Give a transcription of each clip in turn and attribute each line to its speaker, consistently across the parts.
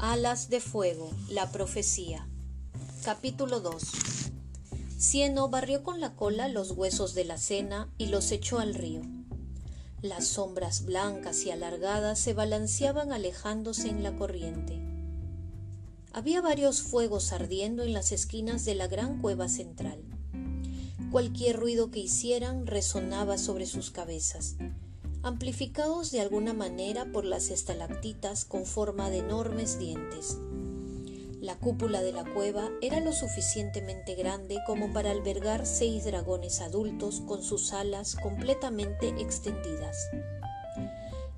Speaker 1: Alas de Fuego, la profecía. Capítulo 2. Cieno barrió con la cola los huesos de la cena y los echó al río. Las sombras blancas y alargadas se balanceaban alejándose en la corriente. Había varios fuegos ardiendo en las esquinas de la gran cueva central. Cualquier ruido que hicieran resonaba sobre sus cabezas, amplificados de alguna manera por las estalactitas con forma de enormes dientes. La cúpula de la cueva era lo suficientemente grande como para albergar seis dragones adultos con sus alas completamente extendidas.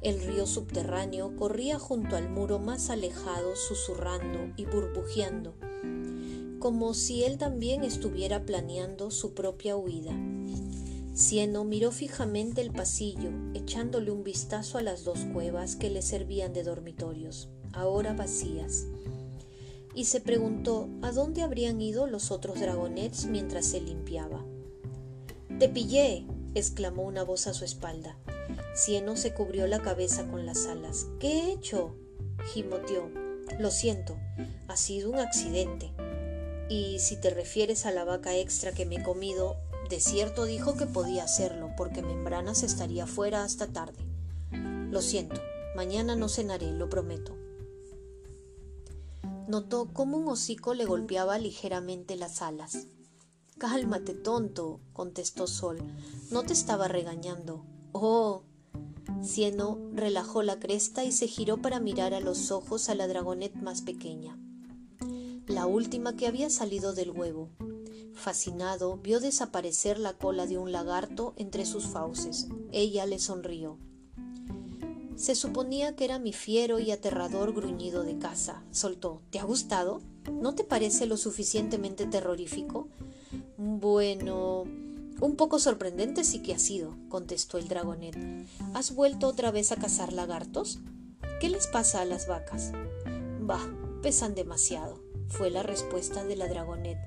Speaker 1: El río subterráneo corría junto al muro más alejado, susurrando y burbujeando, como si él también estuviera planeando su propia huida. Cieno miró fijamente el pasillo, echándole un vistazo a las dos cuevas que le servían de dormitorios, ahora vacías, y se preguntó a dónde habrían ido los otros dragonets mientras se limpiaba. ¡Te pillé! exclamó una voz a su espalda. Cieno se cubrió la cabeza con las alas. ¿Qué he hecho? gimoteó. Lo siento, ha sido un accidente. Y si te refieres a la vaca extra que me he comido, de cierto dijo que podía hacerlo, porque Membranas estaría fuera hasta tarde. Lo siento, mañana no cenaré, lo prometo. Notó cómo un hocico le golpeaba ligeramente las alas. Cálmate, tonto, contestó Sol. No te estaba regañando. Oh. Cieno relajó la cresta y se giró para mirar a los ojos a la dragonet más pequeña, la última que había salido del huevo. Fascinado, vio desaparecer la cola de un lagarto entre sus fauces. Ella le sonrió. Se suponía que era mi fiero y aterrador gruñido de caza. Soltó. ¿Te ha gustado? ¿No te parece lo suficientemente terrorífico? Bueno, un poco sorprendente sí que ha sido, contestó el dragonet. ¿Has vuelto otra vez a cazar lagartos? ¿Qué les pasa a las vacas? Bah, pesan demasiado, fue la respuesta de la dragonet.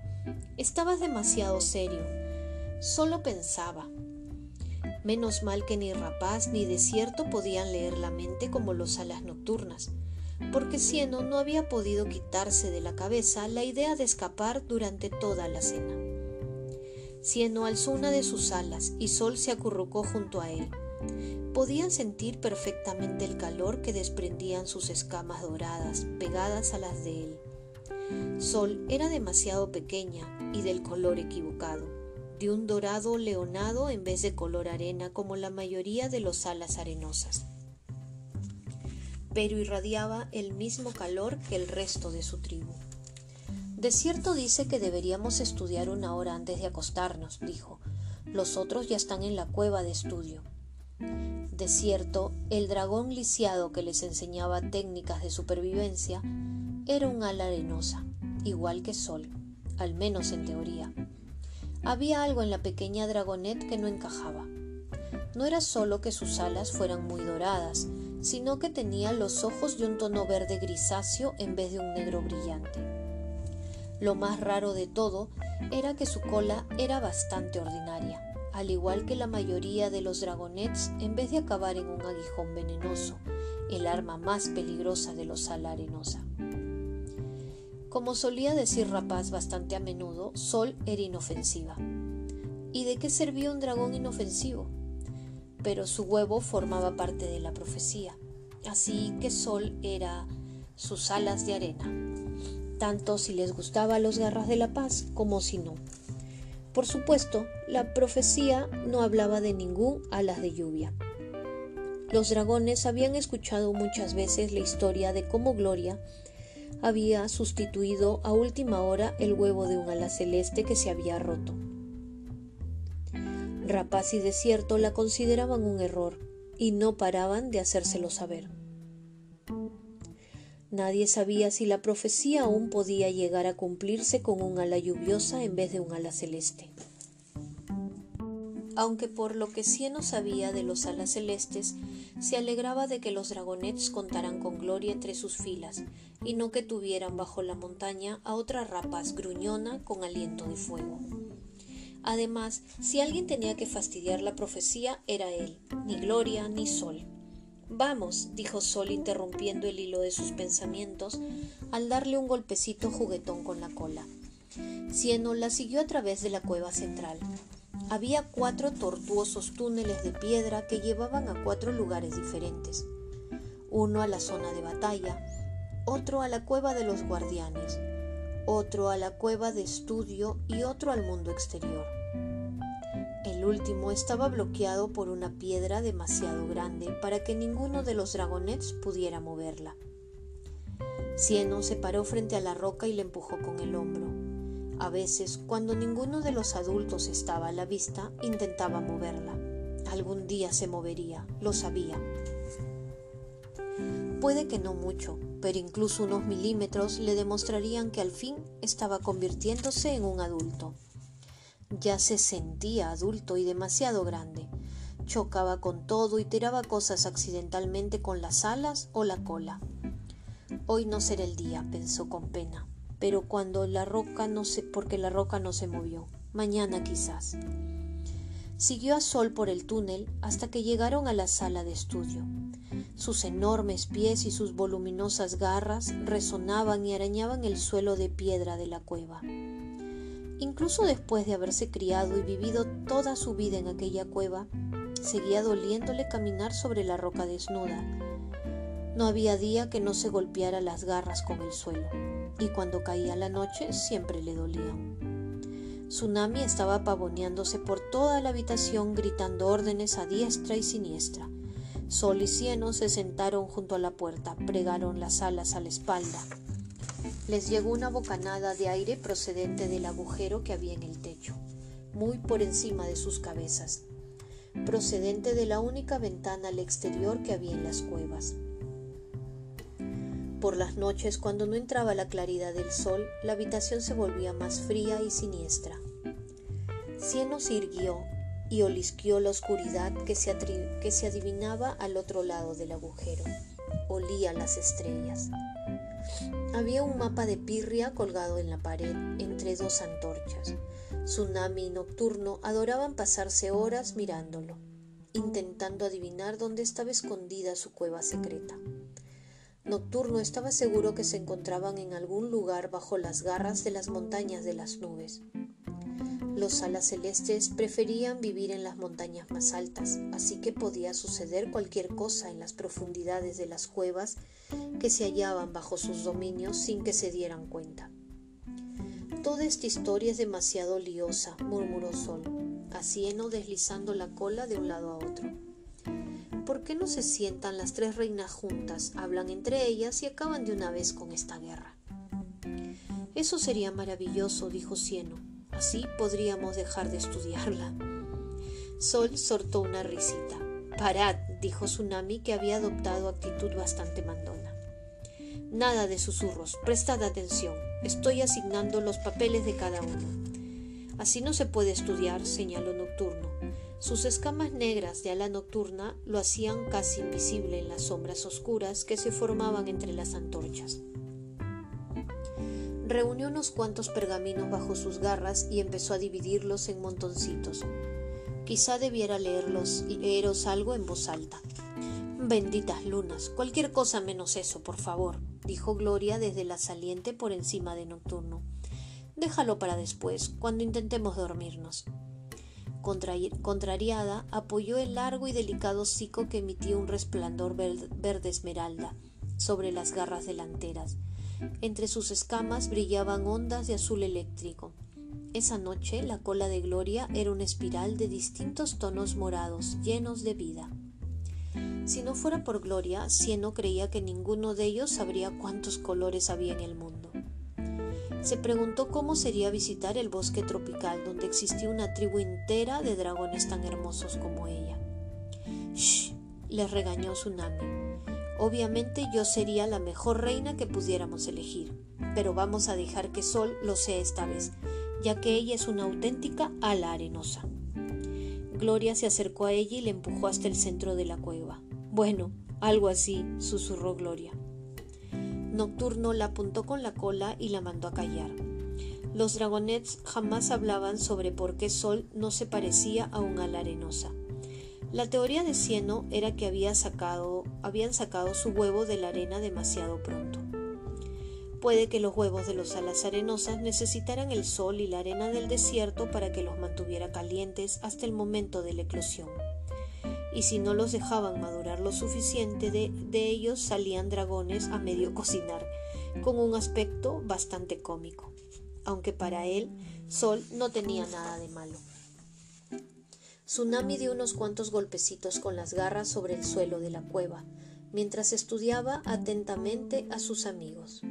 Speaker 1: Estabas demasiado serio. Solo pensaba. Menos mal que ni rapaz ni desierto podían leer la mente como los alas nocturnas, porque Cieno no había podido quitarse de la cabeza la idea de escapar durante toda la cena. Cieno alzó una de sus alas y Sol se acurrucó junto a él. Podían sentir perfectamente el calor que desprendían sus escamas doradas, pegadas a las de él. Sol era demasiado pequeña y del color equivocado, de un dorado leonado en vez de color arena como la mayoría de los alas arenosas. Pero irradiaba el mismo calor que el resto de su tribu. De cierto dice que deberíamos estudiar una hora antes de acostarnos, dijo. Los otros ya están en la cueva de estudio. De cierto, el dragón lisiado que les enseñaba técnicas de supervivencia era un ala arenosa, igual que Sol, al menos en teoría. Había algo en la pequeña dragonet que no encajaba. No era solo que sus alas fueran muy doradas, sino que tenía los ojos de un tono verde grisáceo en vez de un negro brillante. Lo más raro de todo era que su cola era bastante ordinaria, al igual que la mayoría de los dragonets, en vez de acabar en un aguijón venenoso, el arma más peligrosa de los ala arenosa. Como solía decir Rapaz bastante a menudo, Sol era inofensiva. ¿Y de qué servía un dragón inofensivo? Pero su huevo formaba parte de la profecía, así que Sol era sus alas de arena, tanto si les gustaba los garras de la paz como si no. Por supuesto, la profecía no hablaba de ningún alas de lluvia. Los dragones habían escuchado muchas veces la historia de cómo Gloria había sustituido a última hora el huevo de un ala celeste que se había roto. Rapaz y Desierto la consideraban un error y no paraban de hacérselo saber. Nadie sabía si la profecía aún podía llegar a cumplirse con un ala lluviosa en vez de un ala celeste aunque por lo que Cieno sabía de los alas celestes, se alegraba de que los dragonets contaran con gloria entre sus filas, y no que tuvieran bajo la montaña a otra rapaz gruñona con aliento de fuego. Además, si alguien tenía que fastidiar la profecía, era él, ni Gloria ni Sol. Vamos, dijo Sol interrumpiendo el hilo de sus pensamientos al darle un golpecito juguetón con la cola. Cieno la siguió a través de la cueva central. Había cuatro tortuosos túneles de piedra que llevaban a cuatro lugares diferentes. Uno a la zona de batalla, otro a la cueva de los guardianes, otro a la cueva de estudio y otro al mundo exterior. El último estaba bloqueado por una piedra demasiado grande para que ninguno de los dragonets pudiera moverla. Cieno se paró frente a la roca y le empujó con el hombro. A veces, cuando ninguno de los adultos estaba a la vista, intentaba moverla. Algún día se movería, lo sabía. Puede que no mucho, pero incluso unos milímetros le demostrarían que al fin estaba convirtiéndose en un adulto. Ya se sentía adulto y demasiado grande. Chocaba con todo y tiraba cosas accidentalmente con las alas o la cola. Hoy no será el día, pensó con pena, pero cuando la roca no se, porque la roca no se movió. Mañana quizás. Siguió a Sol por el túnel hasta que llegaron a la sala de estudio. Sus enormes pies y sus voluminosas garras resonaban y arañaban el suelo de piedra de la cueva. Incluso después de haberse criado y vivido toda su vida en aquella cueva, seguía doliéndole caminar sobre la roca desnuda. No había día que no se golpeara las garras con el suelo, y cuando caía la noche siempre le dolían. Tsunami estaba pavoneándose por toda la habitación gritando órdenes a diestra y siniestra. Sol y Cieno se sentaron junto a la puerta, pregaron las alas a la espalda. Les llegó una bocanada de aire procedente del agujero que había en el techo, muy por encima de sus cabezas, procedente de la única ventana al exterior que había en las cuevas. Por las noches, cuando no entraba la claridad del sol, la habitación se volvía más fría y siniestra. Cieno se irguió y olisqueó la oscuridad que se, que se adivinaba al otro lado del agujero. Olía las estrellas. Había un mapa de Pirria colgado en la pared entre dos antorchas. Tsunami y Nocturno adoraban pasarse horas mirándolo, intentando adivinar dónde estaba escondida su cueva secreta. Nocturno estaba seguro que se encontraban en algún lugar bajo las garras de las montañas de las nubes. Los alas celestes preferían vivir en las montañas más altas, así que podía suceder cualquier cosa en las profundidades de las cuevas que se hallaban bajo sus dominios sin que se dieran cuenta. Toda esta historia es demasiado liosa, murmuró Sol, haciendo deslizando la cola de un lado a otro. ¿Por qué no se sientan las tres reinas juntas, hablan entre ellas y acaban de una vez con esta guerra? Eso sería maravilloso, dijo Cieno. Así podríamos dejar de estudiarla. Sol soltó una risita. Parad, dijo Tsunami, que había adoptado actitud bastante mandona. Nada de susurros, prestad atención. Estoy asignando los papeles de cada uno. Así no se puede estudiar, señaló Nocturno. Sus escamas negras de ala nocturna lo hacían casi invisible en las sombras oscuras que se formaban entre las antorchas. Reunió unos cuantos pergaminos bajo sus garras y empezó a dividirlos en montoncitos. Quizá debiera leerlos leeros algo en voz alta. Benditas lunas, cualquier cosa menos eso, por favor, dijo Gloria desde la saliente por encima de Nocturno. Déjalo para después, cuando intentemos dormirnos. Contrariada, apoyó el largo y delicado hocico que emitía un resplandor verde esmeralda sobre las garras delanteras entre sus escamas brillaban ondas de azul eléctrico. Esa noche la cola de Gloria era una espiral de distintos tonos morados, llenos de vida. Si no fuera por Gloria, Cieno creía que ninguno de ellos sabría cuántos colores había en el mundo. Se preguntó cómo sería visitar el bosque tropical donde existía una tribu entera de dragones tan hermosos como ella. Shh, le regañó Tsunami. Obviamente yo sería la mejor reina que pudiéramos elegir, pero vamos a dejar que Sol lo sea esta vez, ya que ella es una auténtica ala arenosa. Gloria se acercó a ella y le empujó hasta el centro de la cueva. Bueno, algo así, susurró Gloria. Nocturno la apuntó con la cola y la mandó a callar. Los dragonets jamás hablaban sobre por qué Sol no se parecía a un ala arenosa. La teoría de Cieno era que había sacado habían sacado su huevo de la arena demasiado pronto. Puede que los huevos de los alas arenosas necesitaran el sol y la arena del desierto para que los mantuviera calientes hasta el momento de la eclosión. Y si no los dejaban madurar lo suficiente, de, de ellos salían dragones a medio cocinar, con un aspecto bastante cómico, aunque para él Sol no tenía nada de malo. Tsunami dio unos cuantos golpecitos con las garras sobre el suelo de la cueva, mientras estudiaba atentamente a sus amigos.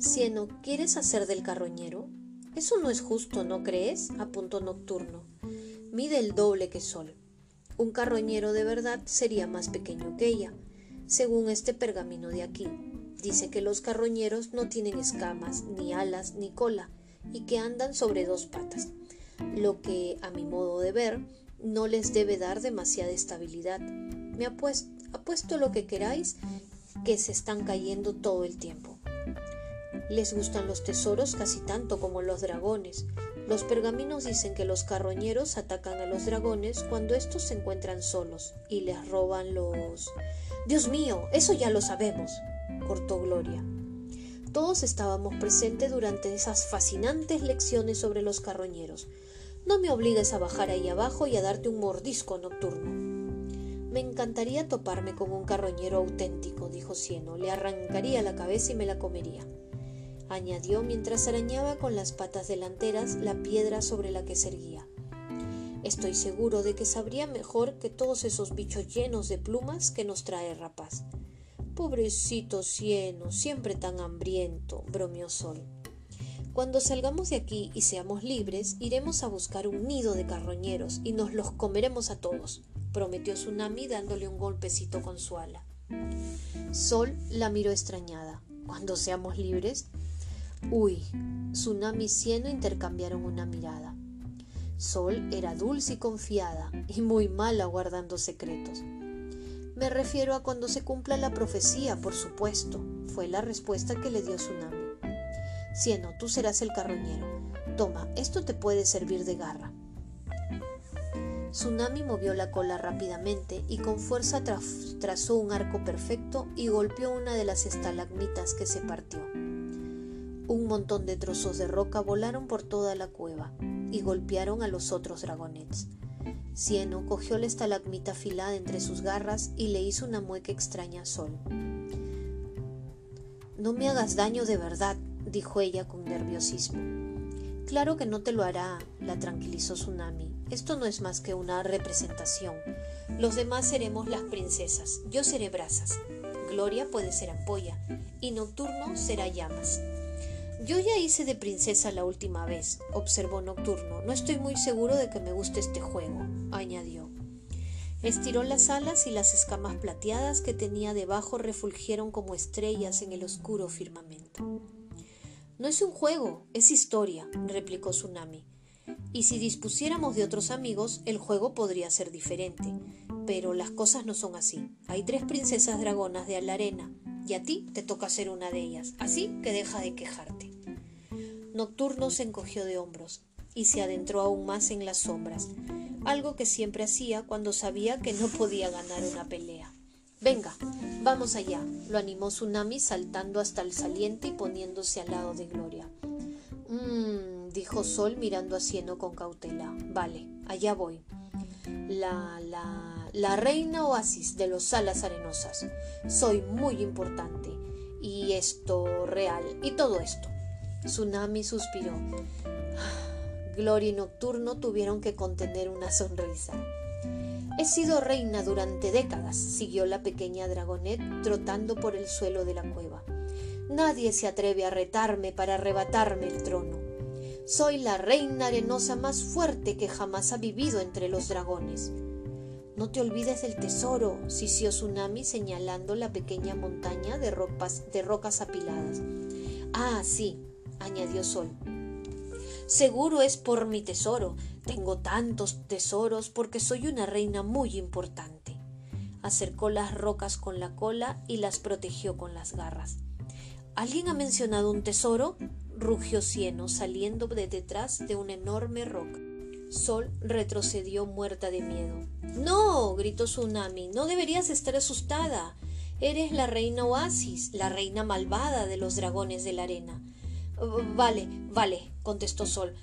Speaker 1: Cieno, ¿quieres hacer del carroñero? Eso no es justo, ¿no crees? apuntó Nocturno. Mide el doble que Sol. Un carroñero de verdad sería más pequeño que ella, según este pergamino de aquí. Dice que los carroñeros no tienen escamas, ni alas, ni cola, y que andan sobre dos patas lo que, a mi modo de ver, no les debe dar demasiada estabilidad. Me apuesto, apuesto lo que queráis que se están cayendo todo el tiempo. Les gustan los tesoros casi tanto como los dragones. Los pergaminos dicen que los carroñeros atacan a los dragones cuando estos se encuentran solos y les roban los... Dios mío, eso ya lo sabemos, cortó Gloria. Todos estábamos presentes durante esas fascinantes lecciones sobre los carroñeros. No me obligues a bajar ahí abajo y a darte un mordisco nocturno. Me encantaría toparme con un carroñero auténtico, dijo Cieno. Le arrancaría la cabeza y me la comería. Añadió mientras arañaba con las patas delanteras la piedra sobre la que se erguía. Estoy seguro de que sabría mejor que todos esos bichos llenos de plumas que nos trae Rapaz. Pobrecito Cieno, siempre tan hambriento, bromeó Sol. Cuando salgamos de aquí y seamos libres, iremos a buscar un nido de carroñeros y nos los comeremos a todos, prometió Tsunami dándole un golpecito con su ala. Sol la miró extrañada. ¿Cuando seamos libres? Uy, Tsunami y Cieno intercambiaron una mirada. Sol era dulce y confiada y muy mala guardando secretos. Me refiero a cuando se cumpla la profecía, por supuesto, fue la respuesta que le dio Tsunami. Cieno, tú serás el carroñero. Toma, esto te puede servir de garra. Tsunami movió la cola rápidamente y con fuerza trazó un arco perfecto y golpeó una de las estalagmitas que se partió. Un montón de trozos de roca volaron por toda la cueva y golpearon a los otros dragonets. Cieno cogió la estalagmita afilada entre sus garras y le hizo una mueca extraña a Sol. No me hagas daño de verdad, dijo ella con nerviosismo. Claro que no te lo hará, la tranquilizó Tsunami. Esto no es más que una representación. Los demás seremos las princesas. Yo seré brasas. Gloria puede ser ampolla. Y Nocturno será llamas. Yo ya hice de princesa la última vez, observó Nocturno. No estoy muy seguro de que me guste este juego, añadió. Estiró las alas y las escamas plateadas que tenía debajo refulgieron como estrellas en el oscuro firmamento. No es un juego, es historia, replicó Tsunami. Y si dispusiéramos de otros amigos, el juego podría ser diferente. Pero las cosas no son así. Hay tres princesas dragonas de la arena, y a ti te toca ser una de ellas, así que deja de quejarte. Nocturno se encogió de hombros y se adentró aún más en las sombras, algo que siempre hacía cuando sabía que no podía ganar una pelea. Venga, vamos allá, lo animó Tsunami saltando hasta el saliente y poniéndose al lado de Gloria. Mmm, dijo Sol mirando a Cieno con cautela. Vale, allá voy. La, la, la reina oasis de los alas arenosas. Soy muy importante. Y esto real. Y todo esto. Tsunami suspiró. Gloria y Nocturno tuvieron que contener una sonrisa. He sido reina durante décadas, siguió la pequeña dragonet trotando por el suelo de la cueva. Nadie se atreve a retarme para arrebatarme el trono. Soy la reina arenosa más fuerte que jamás ha vivido entre los dragones. No te olvides del tesoro, sisió Tsunami señalando la pequeña montaña de, de rocas apiladas. Ah, sí, añadió Sol. Seguro es por mi tesoro. Tengo tantos tesoros porque soy una reina muy importante. Acercó las rocas con la cola y las protegió con las garras. ¿Alguien ha mencionado un tesoro? rugió Cieno, saliendo de detrás de una enorme roca. Sol retrocedió muerta de miedo. No, gritó Tsunami, no deberías estar asustada. Eres la reina Oasis, la reina malvada de los dragones de la arena. Vale, vale, contestó Sol.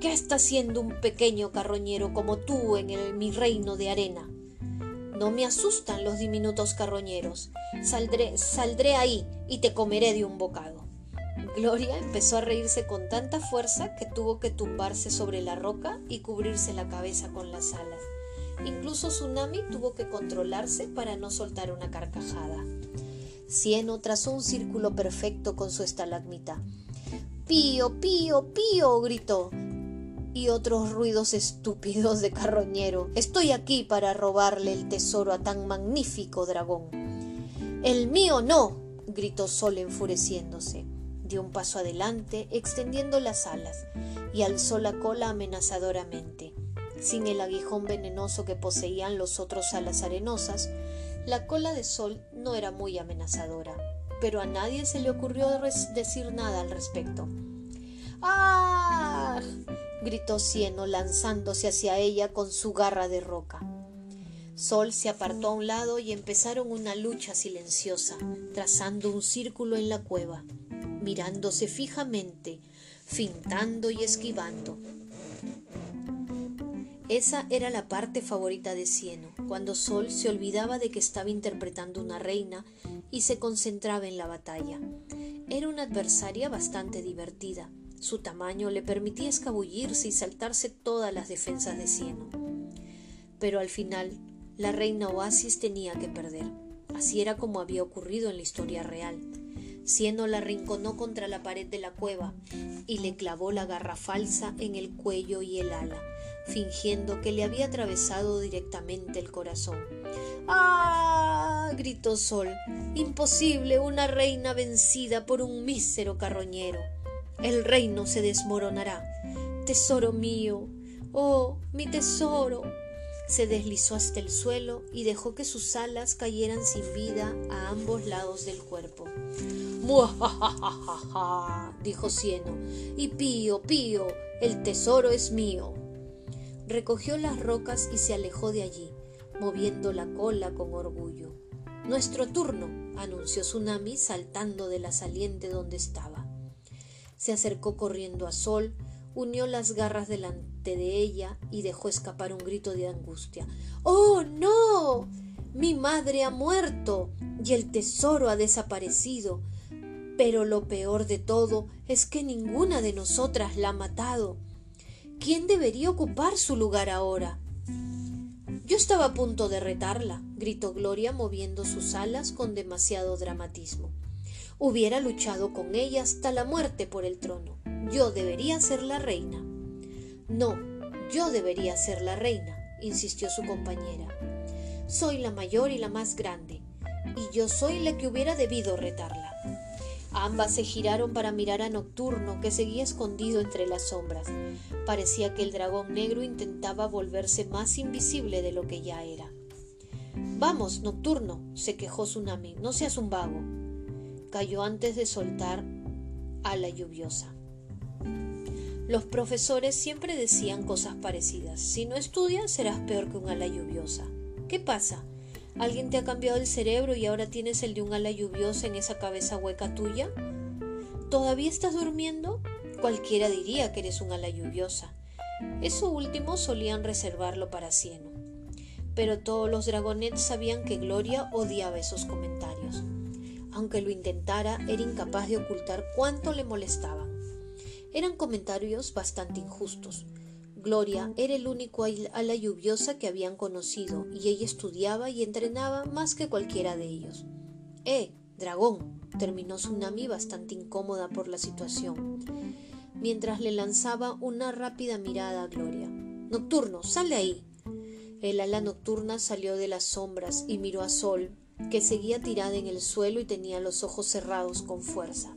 Speaker 1: ¿Qué está haciendo un pequeño carroñero como tú en el, mi reino de arena? No me asustan los diminutos carroñeros. Saldré, saldré ahí y te comeré de un bocado. Gloria empezó a reírse con tanta fuerza que tuvo que tumbarse sobre la roca y cubrirse la cabeza con las alas. Incluso Tsunami tuvo que controlarse para no soltar una carcajada. Cieno trazó un círculo perfecto con su estalagmita. Pío, pío, pío, gritó. Y otros ruidos estúpidos de carroñero. Estoy aquí para robarle el tesoro a tan magnífico dragón. El mío no, gritó Sol enfureciéndose. Dio un paso adelante, extendiendo las alas, y alzó la cola amenazadoramente. Sin el aguijón venenoso que poseían los otros alas arenosas, la cola de sol no era muy amenazadora, pero a nadie se le ocurrió decir nada al respecto. ¡Ah! gritó Cieno lanzándose hacia ella con su garra de roca. Sol se apartó a un lado y empezaron una lucha silenciosa, trazando un círculo en la cueva mirándose fijamente, fintando y esquivando. Esa era la parte favorita de Cieno, cuando Sol se olvidaba de que estaba interpretando una reina y se concentraba en la batalla. Era una adversaria bastante divertida. Su tamaño le permitía escabullirse y saltarse todas las defensas de Cieno. Pero al final, la reina Oasis tenía que perder. Así era como había ocurrido en la historia real. Siendo la rinconó contra la pared de la cueva y le clavó la garra falsa en el cuello y el ala, fingiendo que le había atravesado directamente el corazón. ¡Ah! gritó Sol. Imposible una reina vencida por un mísero carroñero. El reino se desmoronará. Tesoro mío. Oh, mi tesoro. Se deslizó hasta el suelo y dejó que sus alas cayeran sin vida a ambos lados del cuerpo. Muajajajaja, dijo Cieno, y pío, pío, el tesoro es mío. Recogió las rocas y se alejó de allí, moviendo la cola con orgullo. Nuestro turno, anunció Tsunami saltando de la saliente donde estaba. Se acercó corriendo a Sol, unió las garras delante de ella y dejó escapar un grito de angustia. ¡Oh, no! Mi madre ha muerto y el tesoro ha desaparecido. Pero lo peor de todo es que ninguna de nosotras la ha matado. ¿Quién debería ocupar su lugar ahora? Yo estaba a punto de retarla, gritó Gloria moviendo sus alas con demasiado dramatismo. Hubiera luchado con ella hasta la muerte por el trono. Yo debería ser la reina. No, yo debería ser la reina, insistió su compañera. Soy la mayor y la más grande, y yo soy la que hubiera debido retarla. Ambas se giraron para mirar a Nocturno, que seguía escondido entre las sombras. Parecía que el dragón negro intentaba volverse más invisible de lo que ya era. Vamos, Nocturno, se quejó Tsunami, no seas un vago. Cayó antes de soltar a la lluviosa. Los profesores siempre decían cosas parecidas. Si no estudias, serás peor que un ala lluviosa. ¿Qué pasa? ¿Alguien te ha cambiado el cerebro y ahora tienes el de un ala lluviosa en esa cabeza hueca tuya? ¿Todavía estás durmiendo? Cualquiera diría que eres un ala lluviosa. Eso último solían reservarlo para Cieno. Pero todos los dragonets sabían que Gloria odiaba esos comentarios. Aunque lo intentara, era incapaz de ocultar cuánto le molestaban. Eran comentarios bastante injustos, Gloria era el único ala lluviosa que habían conocido y ella estudiaba y entrenaba más que cualquiera de ellos. ¡Eh, dragón! terminó Tsunami bastante incómoda por la situación, mientras le lanzaba una rápida mirada a Gloria. Nocturno, sal de ahí. El ala nocturna salió de las sombras y miró a Sol, que seguía tirada en el suelo y tenía los ojos cerrados con fuerza.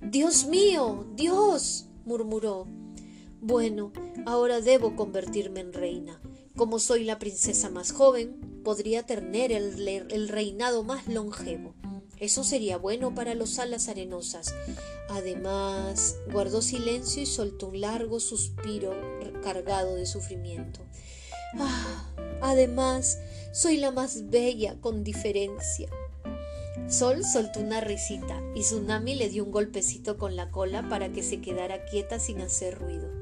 Speaker 1: Dios mío, Dios, murmuró. Bueno, ahora debo convertirme en reina. Como soy la princesa más joven, podría tener el, reinado más longevo. Eso sería bueno para los alas arenosas. Además, guardó silencio y soltó un largo suspiro cargado de sufrimiento. Ah, además, soy la más bella con diferencia. Sol soltó una risita y Tsunami le dio un golpecito con la cola para que se quedara quieta sin hacer ruido.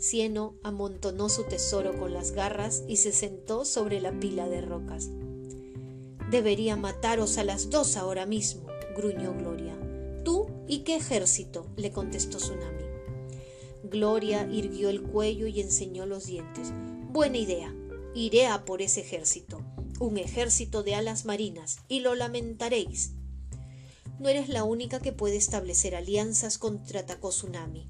Speaker 1: Cieno amontonó su tesoro con las garras y se sentó sobre la pila de rocas. Debería mataros a las dos ahora mismo, gruñó Gloria. ¿Tú y qué ejército? le contestó Tsunami. Gloria irguió el cuello y enseñó los dientes. Buena idea. Iré a por ese ejército un ejército de alas marinas, y lo lamentaréis. No eres la única que puede establecer alianzas contra Tsunami.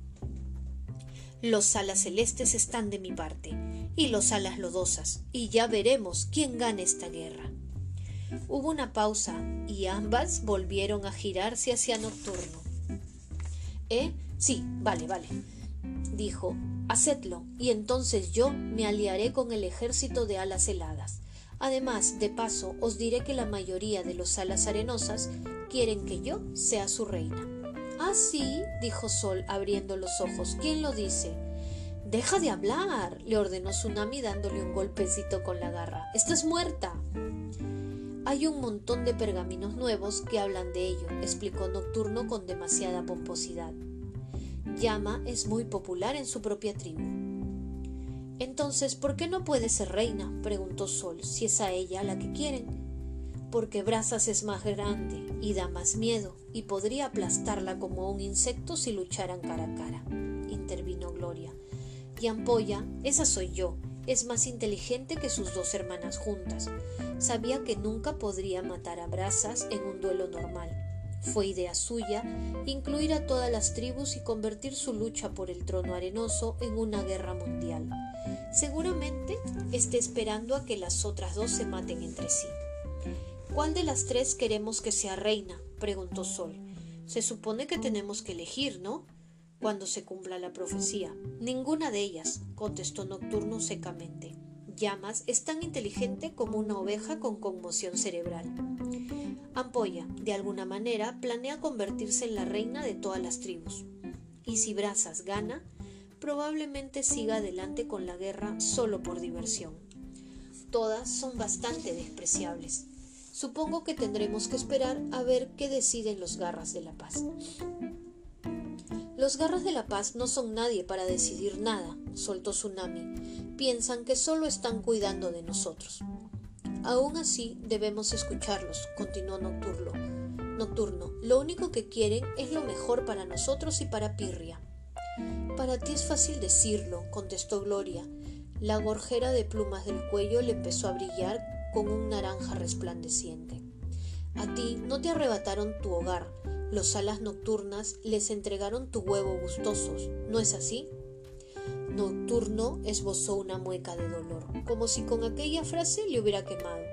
Speaker 1: Los alas celestes están de mi parte, y los alas lodosas, y ya veremos quién gana esta guerra. Hubo una pausa, y ambas volvieron a girarse hacia Nocturno. ¿Eh? Sí, vale, vale, dijo. Hacedlo, y entonces yo me aliaré con el ejército de alas heladas. Además, de paso, os diré que la mayoría de los alas arenosas quieren que yo sea su reina. Ah, sí, dijo Sol, abriendo los ojos. ¿Quién lo dice? Deja de hablar, le ordenó Tsunami dándole un golpecito con la garra. Estás muerta. Hay un montón de pergaminos nuevos que hablan de ello, explicó Nocturno con demasiada pomposidad. Llama es muy popular en su propia tribu. Entonces, ¿por qué no puede ser reina? preguntó Sol, si es a ella la que quieren. Porque Brazas es más grande y da más miedo, y podría aplastarla como un insecto si lucharan cara a cara, intervino Gloria. Y Ampolla, esa soy yo, es más inteligente que sus dos hermanas juntas. Sabía que nunca podría matar a Brazas en un duelo normal. Fue idea suya incluir a todas las tribus y convertir su lucha por el trono arenoso en una guerra mundial. Seguramente esté esperando a que las otras dos se maten entre sí. ¿Cuál de las tres queremos que sea reina? preguntó Sol. Se supone que tenemos que elegir, ¿no? Cuando se cumpla la profecía. Ninguna de ellas, contestó Nocturno secamente. Llamas es tan inteligente como una oveja con conmoción cerebral. Ampolla, de alguna manera, planea convertirse en la reina de todas las tribus. Y si Brazas gana, probablemente siga adelante con la guerra solo por diversión. Todas son bastante despreciables. Supongo que tendremos que esperar a ver qué deciden los garras de la paz. Los garras de la paz no son nadie para decidir nada, soltó Tsunami. Piensan que solo están cuidando de nosotros. Aún así, debemos escucharlos, continuó Nocturno. Nocturno, lo único que quieren es lo mejor para nosotros y para Pirria. Para ti es fácil decirlo, contestó Gloria. La gorjera de plumas del cuello le empezó a brillar con un naranja resplandeciente. A ti no te arrebataron tu hogar, los alas nocturnas les entregaron tu huevo gustosos, ¿no es así? Nocturno esbozó una mueca de dolor, como si con aquella frase le hubiera quemado.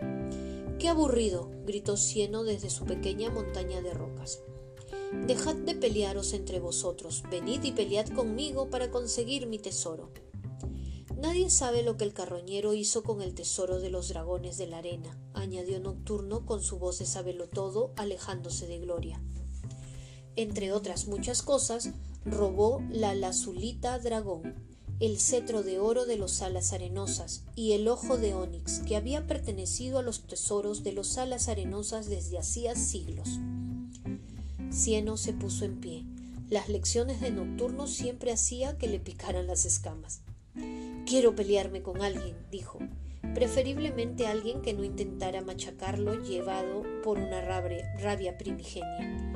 Speaker 1: ¡Qué aburrido! gritó Cieno desde su pequeña montaña de rocas. Dejad de pelearos entre vosotros, venid y pelead conmigo para conseguir mi tesoro. Nadie sabe lo que el carroñero hizo con el tesoro de los dragones de la arena, añadió Nocturno con su voz de todo, alejándose de Gloria. Entre otras muchas cosas, robó la lazulita dragón, el cetro de oro de los alas arenosas y el ojo de onix que había pertenecido a los tesoros de los alas arenosas desde hacía siglos. Cieno se puso en pie. Las lecciones de nocturno siempre hacía que le picaran las escamas. Quiero pelearme con alguien, dijo. Preferiblemente alguien que no intentara machacarlo llevado por una rabia, primigenia.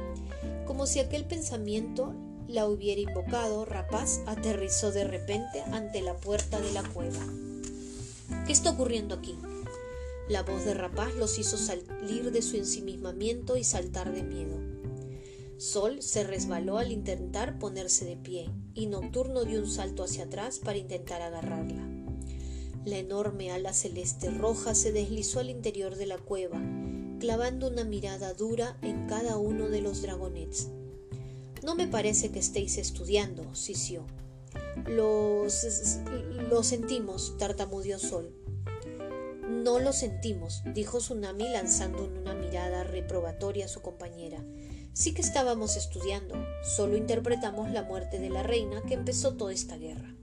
Speaker 1: Como si aquel pensamiento la hubiera invocado, Rapaz aterrizó de repente ante la puerta de la cueva. ¿Qué está ocurriendo aquí? La voz de Rapaz los hizo salir de su ensimismamiento y saltar de miedo. Sol se resbaló al intentar ponerse de pie y Nocturno dio un salto hacia atrás para intentar agarrarla. La enorme ala celeste roja se deslizó al interior de la cueva, clavando una mirada dura en cada uno de los dragonets. No me parece que estéis estudiando, sisió. Los... lo sentimos, tartamudeó Sol. No lo sentimos, dijo Tsunami lanzando una mirada reprobatoria a su compañera. Sí que estábamos estudiando, solo interpretamos la muerte de la reina que empezó toda esta guerra.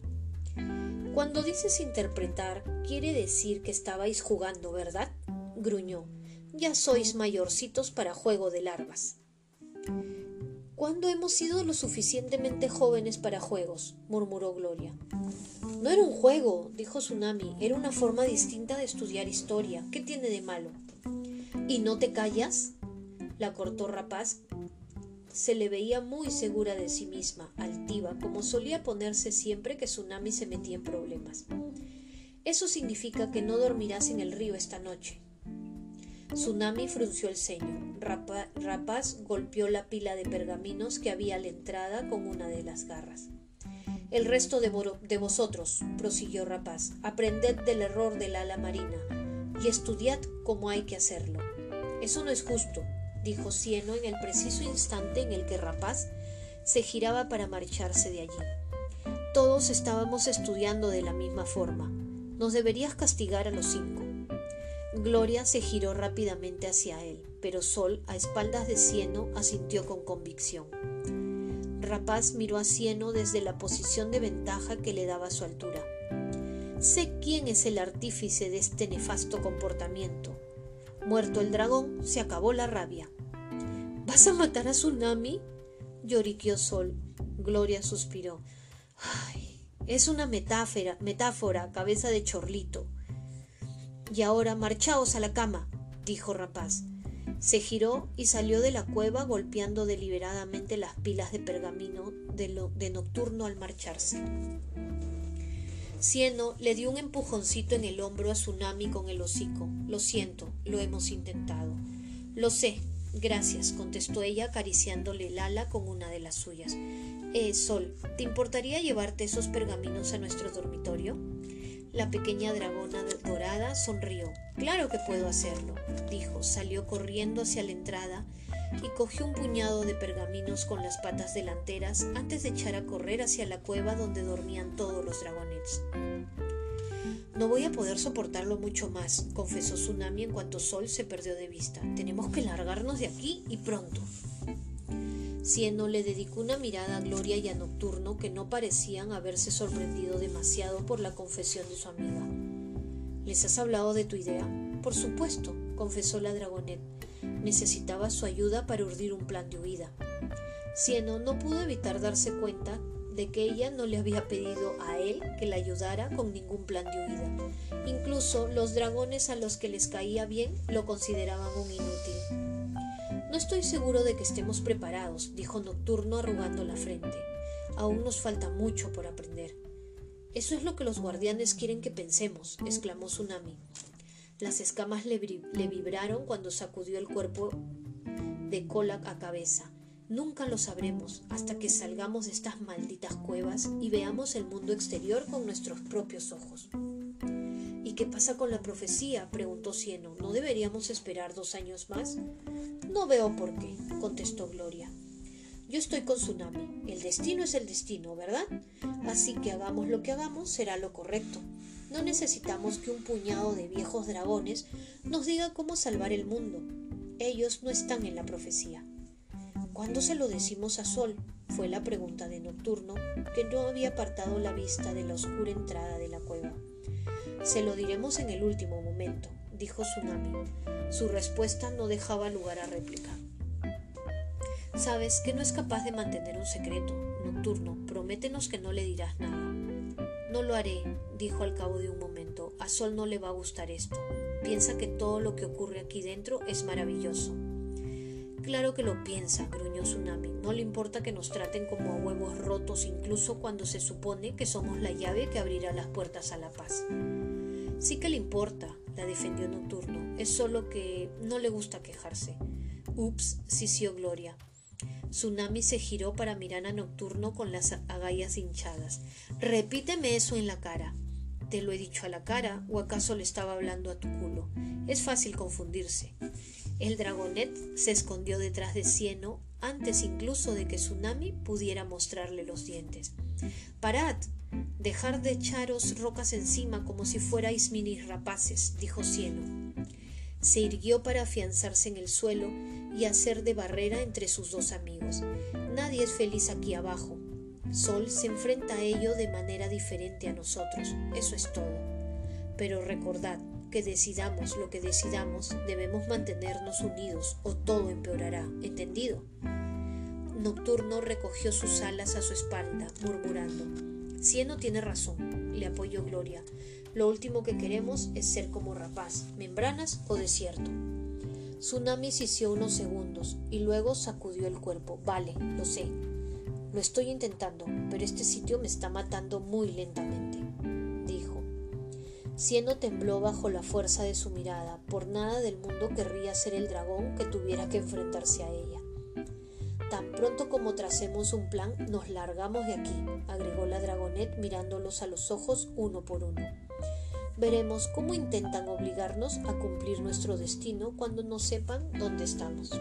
Speaker 1: Cuando dices interpretar, quiere decir que estabais jugando, ¿verdad? gruñó. Ya sois mayorcitos para juego de larvas. ¿Cuándo hemos sido lo suficientemente jóvenes para juegos? murmuró Gloria. No era un juego, dijo Tsunami, era una forma distinta de estudiar historia. ¿Qué tiene de malo? ¿Y no te callas? La cortó Rapaz. Se le veía muy segura de sí misma, altiva, como solía ponerse siempre que Tsunami se metía en problemas. Eso significa que no dormirás en el río esta noche. Tsunami frunció el ceño. Rapaz golpeó la pila de pergaminos que había a la entrada con una de las garras. El resto de, de vosotros, prosiguió Rapaz, aprended del error del ala marina y estudiad cómo hay que hacerlo. Eso no es justo, dijo Cieno en el preciso instante en el que Rapaz se giraba para marcharse de allí. Todos estábamos estudiando de la misma forma. Nos deberías castigar a los cinco. Gloria se giró rápidamente hacia él, pero Sol, a espaldas de Cieno, asintió con convicción. Rapaz miró a Cieno desde la posición de ventaja que le daba su altura. Sé quién es el artífice de este nefasto comportamiento. Muerto el dragón, se acabó la rabia. ¿Vas a matar a Tsunami? lloriqueó Sol. Gloria suspiró. Ay, es una metáfora, metáfora, cabeza de chorlito. Y ahora marchaos a la cama, dijo Rapaz. Se giró y salió de la cueva golpeando deliberadamente las pilas de pergamino de, de nocturno al marcharse. Cieno le dio un empujoncito en el hombro a Tsunami con el hocico. Lo siento, lo hemos intentado. Lo sé, gracias, contestó ella acariciándole el ala con una de las suyas. Eh, Sol, ¿te importaría llevarte esos pergaminos a nuestro dormitorio? La pequeña dragona dorada sonrió. Claro que puedo hacerlo, dijo. Salió corriendo hacia la entrada y cogió un puñado de pergaminos con las patas delanteras antes de echar a correr hacia la cueva donde dormían todos los dragonets. No voy a poder soportarlo mucho más, confesó Tsunami en cuanto Sol se perdió de vista. Tenemos que largarnos de aquí y pronto. Cieno le dedicó una mirada a Gloria y a Nocturno que no parecían haberse sorprendido demasiado por la confesión de su amiga. ¿Les has hablado de tu idea? Por supuesto, confesó la dragonet. Necesitaba su ayuda para urdir un plan de huida. Cieno no pudo evitar darse cuenta de que ella no le había pedido a él que la ayudara con ningún plan de huida. Incluso los dragones a los que les caía bien lo consideraban un inútil. No estoy seguro de que estemos preparados, dijo Nocturno arrugando la frente. Aún nos falta mucho por aprender. Eso es lo que los guardianes quieren que pensemos, exclamó Tsunami. Las escamas le, vibraron cuando sacudió el cuerpo de cola a cabeza. Nunca lo sabremos hasta que salgamos de estas malditas cuevas y veamos el mundo exterior con nuestros propios ojos. ¿Y qué pasa con la profecía? preguntó Cieno. ¿No deberíamos esperar dos años más? No veo por qué, contestó Gloria. Yo estoy con Tsunami. El destino es el destino, ¿verdad? Así que hagamos lo que hagamos, será lo correcto. No necesitamos que un puñado de viejos dragones nos diga cómo salvar el mundo. Ellos no están en la profecía. ¿Cuándo se lo decimos a Sol? fue la pregunta de Nocturno, que no había apartado la vista de la oscura entrada de la cueva. Se lo diremos en el último momento, dijo Tsunami. Su respuesta no dejaba lugar a réplica. Sabes que no es capaz de mantener un secreto. Nocturno, prométenos que no le dirás nada. No lo haré, dijo al cabo de un momento. A Sol no le va a gustar esto. Piensa que todo lo que ocurre aquí dentro es maravilloso. Claro que lo piensa, gruñó Tsunami. No le importa que nos traten como a huevos rotos incluso cuando se supone que somos la llave que abrirá las puertas a la paz. Sí que le importa, la defendió Nocturno. Es solo que no le gusta quejarse. Ups, sisió Gloria. Tsunami se giró para mirar a Nocturno con las agallas hinchadas. Repíteme eso en la cara. ¿Te lo he dicho a la cara o acaso le estaba hablando a tu culo? Es fácil confundirse. El dragonet se escondió detrás de Cieno antes incluso de que Tsunami pudiera mostrarle los dientes. Parad. Dejar de echaros rocas encima como si fuerais minis rapaces, dijo Cieno. Se irguió para afianzarse en el suelo y hacer de barrera entre sus dos amigos. Nadie es feliz aquí abajo. Sol se enfrenta a ello de manera diferente a nosotros, eso es todo. Pero recordad que decidamos lo que decidamos, debemos mantenernos unidos o todo empeorará, ¿entendido? Nocturno recogió sus alas a su espalda, murmurando. Cieno tiene razón, le apoyó Gloria. Lo último que queremos es ser como rapaz, membranas o desierto. Tsunami sisió unos segundos y luego sacudió el cuerpo. Vale, lo sé. Lo estoy intentando, pero este sitio me está matando muy lentamente, dijo. Cieno tembló bajo la fuerza de su mirada. Por nada del mundo querría ser el dragón que tuviera que enfrentarse a ella. Tan pronto como tracemos un plan, nos largamos de aquí, agregó la dragonet mirándolos a los ojos uno por uno. Veremos cómo intentan obligarnos a cumplir nuestro destino cuando no sepan dónde estamos.